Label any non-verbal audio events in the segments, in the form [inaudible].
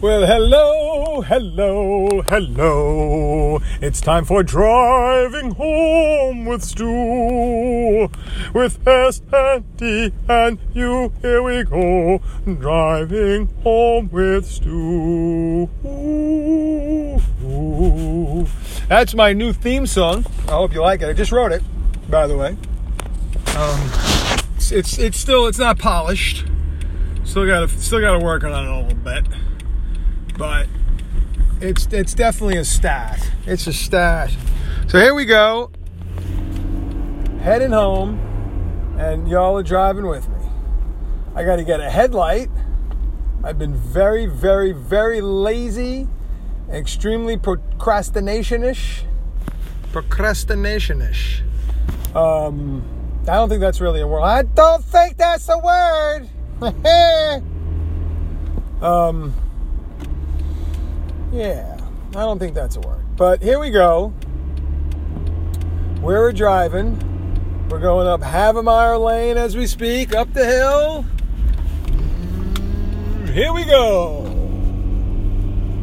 Well, hello, hello, hello. It's time for driving home with Stu. With S and D and you, here we go. Driving home with Stu. That's my new theme song. I hope you like it. I just wrote it, by the way. Um, it's, it's it's still it's not polished. Still got to still got to work on it a little bit, but it's it's definitely a stat. It's a stat. So here we go, heading home, and y'all are driving with me. I got to get a headlight. I've been very, very, very lazy, extremely procrastinationish, procrastinationish. Um, I don't think that's really a word. I don't think that's a word. [laughs] um, yeah, I don't think that's a word. But here we go. We're driving. We're going up Havemeyer Lane as we speak, up the hill. Here we go.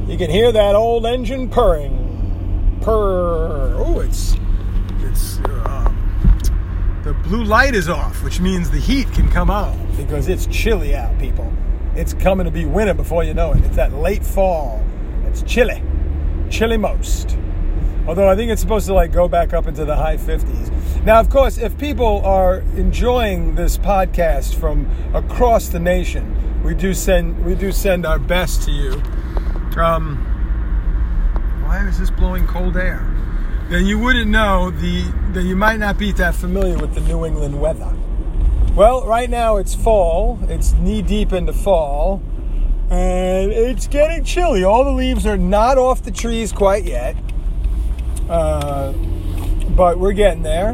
You can hear that old engine purring. Purr. Oh, it's it's um, the blue light is off, which means the heat can come out because it's chilly out, people. It's coming to be winter before you know it. It's that late fall. It's chilly, chilly most. Although I think it's supposed to like go back up into the high 50s. Now, of course, if people are enjoying this podcast from across the nation, we do send we do send our best to you. Um, why is this blowing cold air? Then you wouldn't know the that you might not be that familiar with the New England weather. Well, right now it's fall. It's knee deep into fall. And it's getting chilly. All the leaves are not off the trees quite yet. Uh, but we're getting there.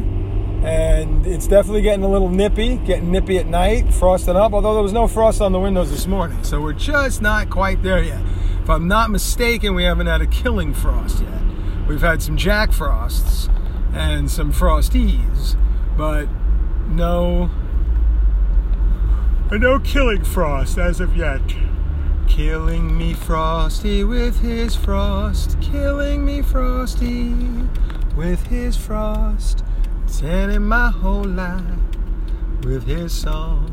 And it's definitely getting a little nippy, getting nippy at night, frosting up, although there was no frost on the windows this morning. So we're just not quite there yet. If I'm not mistaken, we haven't had a killing frost yet. We've had some jack frosts and some frosties, but no no killing frost as of yet. Killing me frosty with his frost, killing me frosty with his frost, telling my whole life with his song,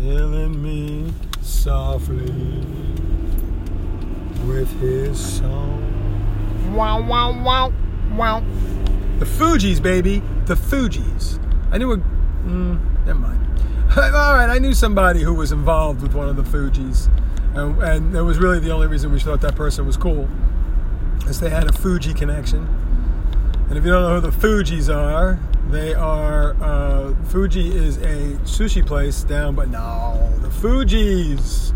killing me softly with his song. Wow, wow, wow, wow. The Fugees, baby, the Fugees. I knew a. Mm, never mind. [laughs] all right, I knew somebody who was involved with one of the Fugees, and, and it was really the only reason we thought that person was cool, is they had a Fuji connection. And if you don't know who the Fugees are, they are uh, Fuji is a sushi place down, but no, the Fugees.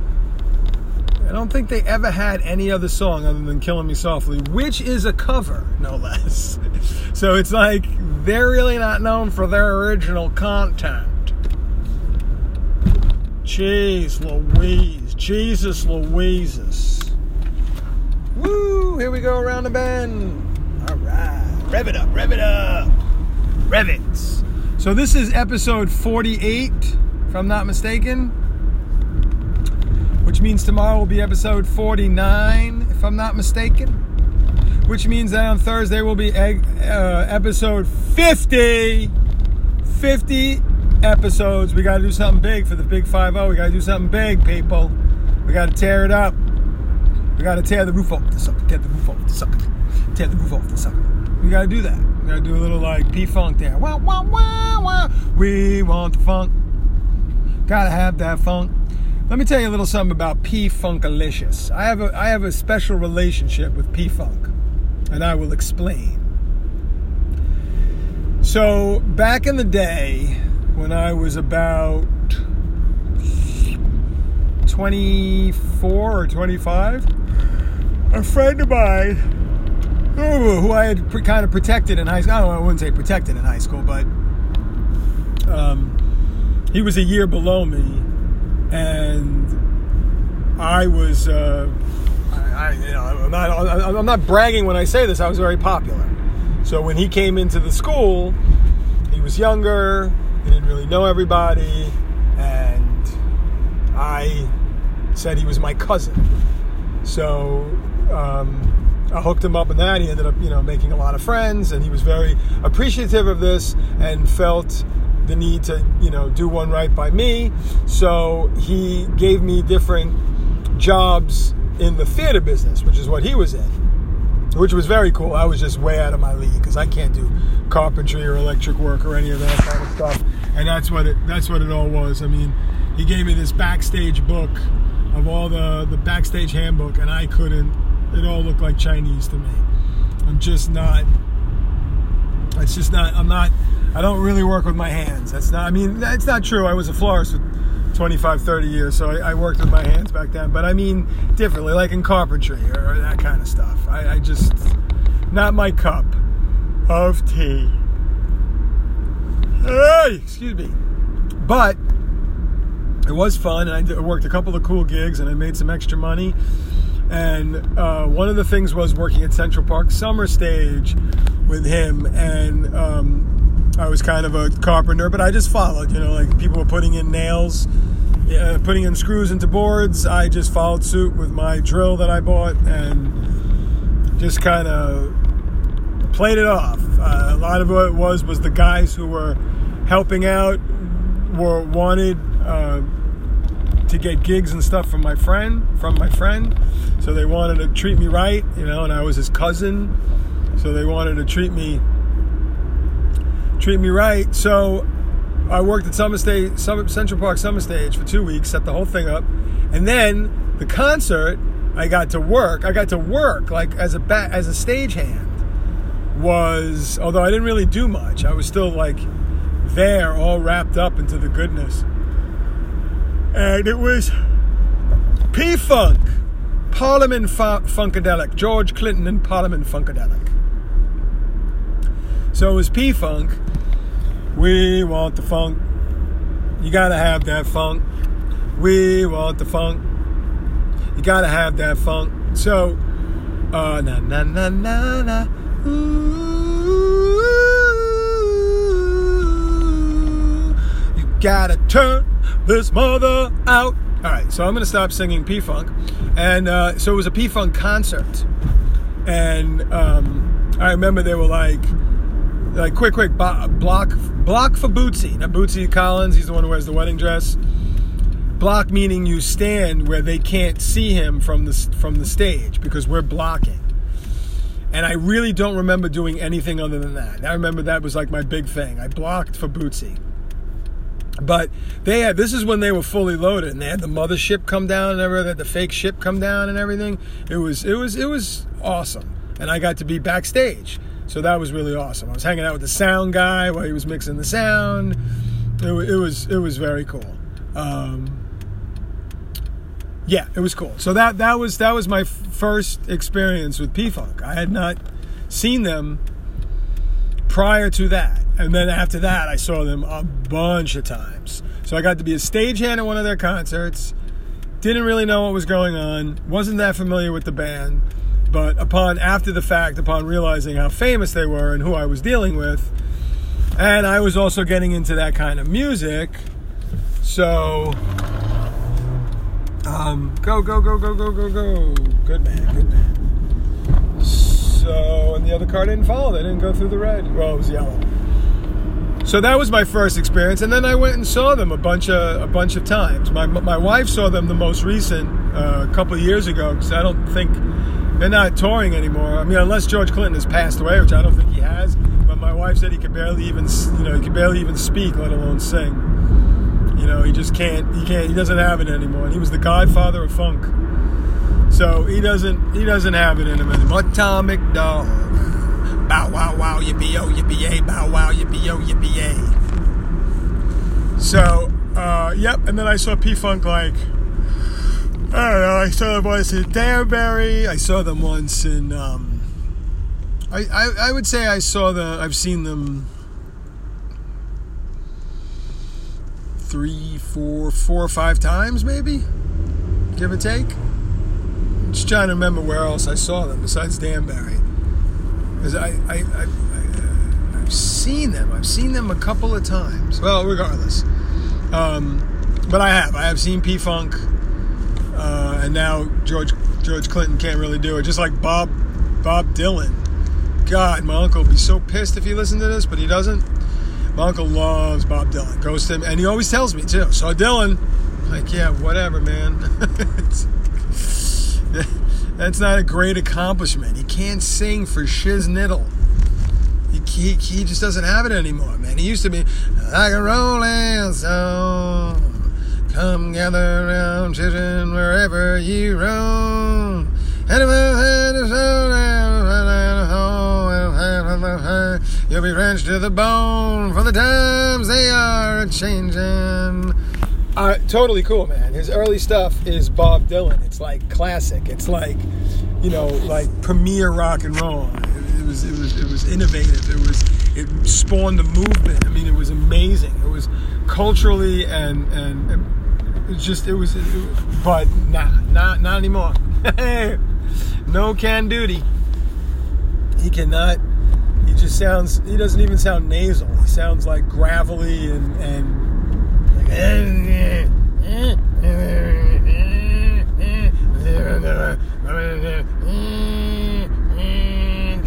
I don't think they ever had any other song other than "Killing Me Softly," which is a cover, no less. [laughs] so it's like they're really not known for their original content. Jeez Louise. Jesus Louises. Woo! Here we go around the bend. All right. Rev it up, rev it up. Rev it. So this is episode 48, if I'm not mistaken. Which means tomorrow will be episode 49, if I'm not mistaken. Which means that on Thursday will be uh, episode 50. 50 episodes. We got to do something big for the Big 5 0. We got to do something big, people. We got to tear it up. We got to tear the roof off the sucker. Tear the roof off the sucker. Tear the roof off the sucker. We got to do that. We got to do a little like P Funk there. Wah, wah, wah, wah. We want the funk. Got to have that funk. Let me tell you a little something about P Funkalicious. I have a I have a special relationship with P Funk, and I will explain. So back in the day, when I was about 24 or 25, a friend of mine, who I had kind of protected in high school, I wouldn't say protected in high school, but um, he was a year below me, and I was, uh, I, you know, I'm not, I'm not bragging when I say this, I was very popular. So when he came into the school, he was younger, he didn't really know everybody, and I said he was my cousin. So um, I hooked him up in that. He ended up, you know, making a lot of friends, and he was very appreciative of this and felt the need to, you know, do one right by me. So he gave me different jobs in the theater business, which is what he was in, which was very cool. I was just way out of my league because I can't do carpentry or electric work or any of that kind of stuff. And that's what it that's what it all was. I mean, he gave me this backstage book of all the the backstage handbook, and I couldn't. It all looked like Chinese to me. I'm just not. It's just not. I'm not. I don't really work with my hands. That's not. I mean, that's not true. I was a florist for 25, 30 years, so I, I worked with my hands back then. But I mean, differently, like in carpentry or, or that kind of stuff. I, I just not my cup of tea. Hey, excuse me. But it was fun, and I worked a couple of cool gigs, and I made some extra money. And uh, one of the things was working at Central Park Summer Stage with him, and um, I was kind of a carpenter, but I just followed. You know, like people were putting in nails, uh, putting in screws into boards. I just followed suit with my drill that I bought, and just kind of played it off. Uh, a lot of what it was was the guys who were helping out were wanted uh, to get gigs and stuff from my friend, from my friend. So they wanted to treat me right, you know, and I was his cousin. So they wanted to treat me treat me right. So I worked at Summer Stage, Central Park Summer Stage for two weeks, set the whole thing up, and then the concert. I got to work. I got to work like as a ba- as a stagehand. Was although I didn't really do much. I was still like there, all wrapped up into the goodness. And it was P Funk, Parliament Funkadelic, George Clinton and Parliament Funkadelic. So it was P Funk. We want the funk. You gotta have that funk. We want the funk. You gotta have that funk. So, uh, na na na na na. You gotta turn this mother out. All right, so I'm gonna stop singing P Funk, and uh, so it was a P Funk concert, and um, I remember they were like, like quick, quick, block, block for Bootsy. Now Bootsy Collins, he's the one who wears the wedding dress. Block meaning you stand where they can't see him from the from the stage because we're blocking. And I really don't remember doing anything other than that. I remember that was like my big thing. I blocked for Bootsy. But they had this is when they were fully loaded and they had the mothership come down and everything, had the fake ship come down and everything. It was it was it was awesome. And I got to be backstage. So that was really awesome. I was hanging out with the sound guy while he was mixing the sound. It, it was it was very cool. Um, yeah, it was cool. So that that was that was my first experience with P Funk. I had not seen them prior to that. And then after that, I saw them a bunch of times. So I got to be a stagehand at one of their concerts. Didn't really know what was going on. Wasn't that familiar with the band. But upon, after the fact, upon realizing how famous they were and who I was dealing with, and I was also getting into that kind of music. So, um, go, go, go, go, go, go, go. Good man, good man. So, and the other car didn't follow. They didn't go through the red. Well, it was yellow. So that was my first experience, and then I went and saw them a bunch of a bunch of times. My my wife saw them the most recent uh, a couple of years ago because I don't think they're not touring anymore. I mean, unless George Clinton has passed away, which I don't think he has. But my wife said he could barely even you know he could barely even speak, let alone sing. You know, he just can't. He can't. He doesn't have it anymore. And he was the godfather of funk, so he doesn't. He doesn't have it in him anymore. Atomic dog. Bow wow wow yippee yo yippee yay. Bow wow yippee yo yippee yay. So, uh, yep. And then I saw P Funk like I don't know. I saw them once in Danbury. I saw them once in. Um, I, I I would say I saw the. I've seen them three, four, four or five times, maybe, give or take. I'm just trying to remember where else I saw them besides Danbury. Because I, I, I, I, have seen them. I've seen them a couple of times. Well, regardless. Um, but I have. I have seen P Funk. and now George George Clinton can't really do it. Just like Bob Bob Dylan. God, my uncle would be so pissed if he listened to this, but he doesn't. My uncle loves Bob Dylan. Goes to him, and he always tells me too. So Dylan, like, yeah, whatever, man. that's not a great accomplishment. He can't sing for shiznittle. He, he, he just doesn't have it anymore, man. He used to be like a rolling stone. Come gather round, children, wherever you roam. You'll be wrenched to the bone, for the times they are changing. Uh, totally cool, man. His early stuff is Bob Dylan. It's like classic. It's like, you know, like premier rock and roll. It, it was, it was, it was innovative. It was, it spawned a movement. I mean, it was amazing. It was culturally and and, it just, it was, it, but nah, not not anymore. [laughs] no can duty. He cannot. Just sounds. He doesn't even sound nasal. He sounds like gravelly and and like.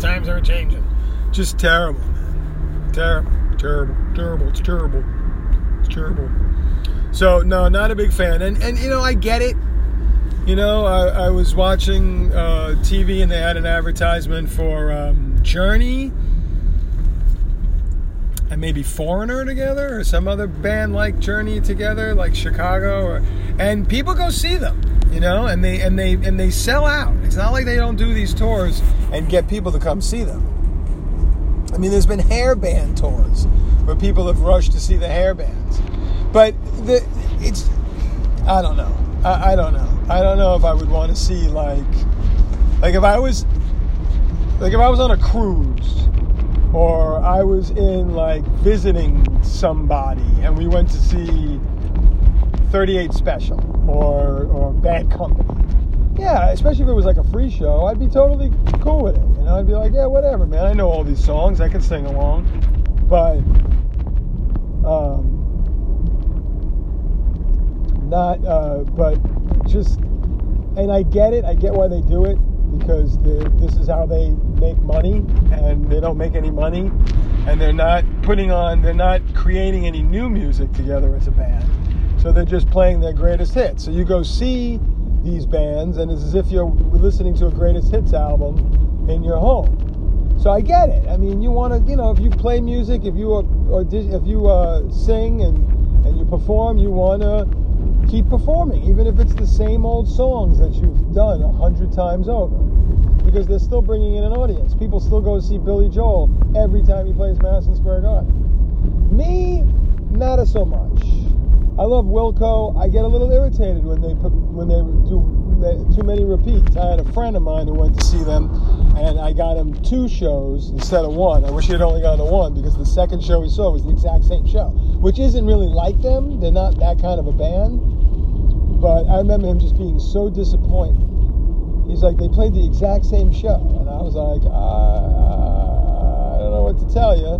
Times are changing. Just terrible. Terrible, terrible, terrible. It's terrible. It's terrible. So no, not a big fan. And and you know I get it. You know, I, I was watching uh, TV and they had an advertisement for um, Journey and maybe Foreigner together or some other band like Journey together, like Chicago, or, and people go see them. You know, and they and they and they sell out. It's not like they don't do these tours and get people to come see them. I mean, there's been hair band tours where people have rushed to see the hair bands, but the it's I don't know. I, I don't know. I don't know if I would want to see like like if I was like if I was on a cruise or I was in like visiting somebody and we went to see 38 Special or or Bad Company. Yeah, especially if it was like a free show, I'd be totally cool with it. You know, I'd be like, yeah, whatever, man. I know all these songs. I can sing along. But um not uh but just and I get it. I get why they do it because this is how they make money, and they don't make any money, and they're not putting on, they're not creating any new music together as a band. So they're just playing their greatest hits. So you go see these bands, and it's as if you're listening to a greatest hits album in your home. So I get it. I mean, you want to, you know, if you play music, if you or if you uh, sing and and you perform, you want to keep performing, even if it's the same old songs that you've done a hundred times over. Because they're still bringing in an audience. People still go to see Billy Joel every time he plays Madison Square Garden. Me, not so much. I love Wilco. I get a little irritated when they put, when they do too many repeats. I had a friend of mine who went to see them, and I got him two shows instead of one. I wish he had only gone to one because the second show he saw was the exact same show, which isn't really like them. They're not that kind of a band. But I remember him just being so disappointed. Like, they played the exact same show. And I was like, I don't know what to tell you.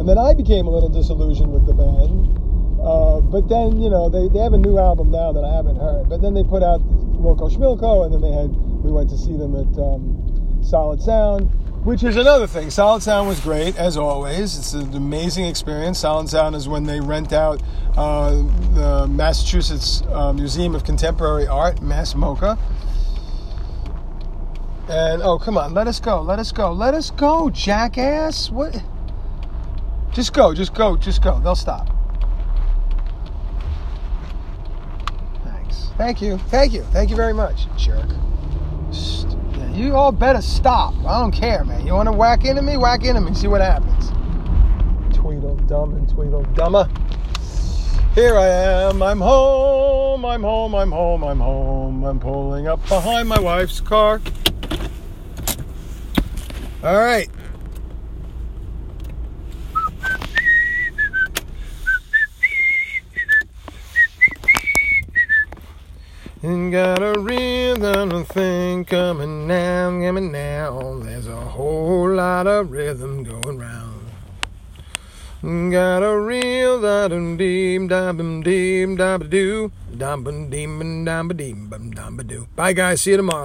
And then I became a little disillusioned with the band. Uh, but then, you know, they, they have a new album now that I haven't heard. But then they put out Wilco Schmilco, and then they had, we went to see them at um, Solid Sound which is another thing. Solid Sound was great as always. It's an amazing experience. Solid Sound is when they rent out uh, the Massachusetts uh, Museum of Contemporary Art, Mass MoCA. And oh, come on, let us go, let us go, let us go, jackass! What? Just go, just go, just go. They'll stop. Thanks. Thank you, thank you, thank you very much, jerk. You all better stop. I don't care, man. You want to whack into me? Whack into me. See what happens. Tweedle Tweedledum and Tweedle Tweedledummer. Here I am. I'm home. I'm home. I'm home. I'm home. I'm pulling up behind my wife's car. All right. And got a rhythm thing coming now, coming now. There's a whole lot of rhythm going round. Got a real da dum deem da dum deem da doo. Dum ba deem dum ba deem bum dum ba doo. Bye guys, see you tomorrow.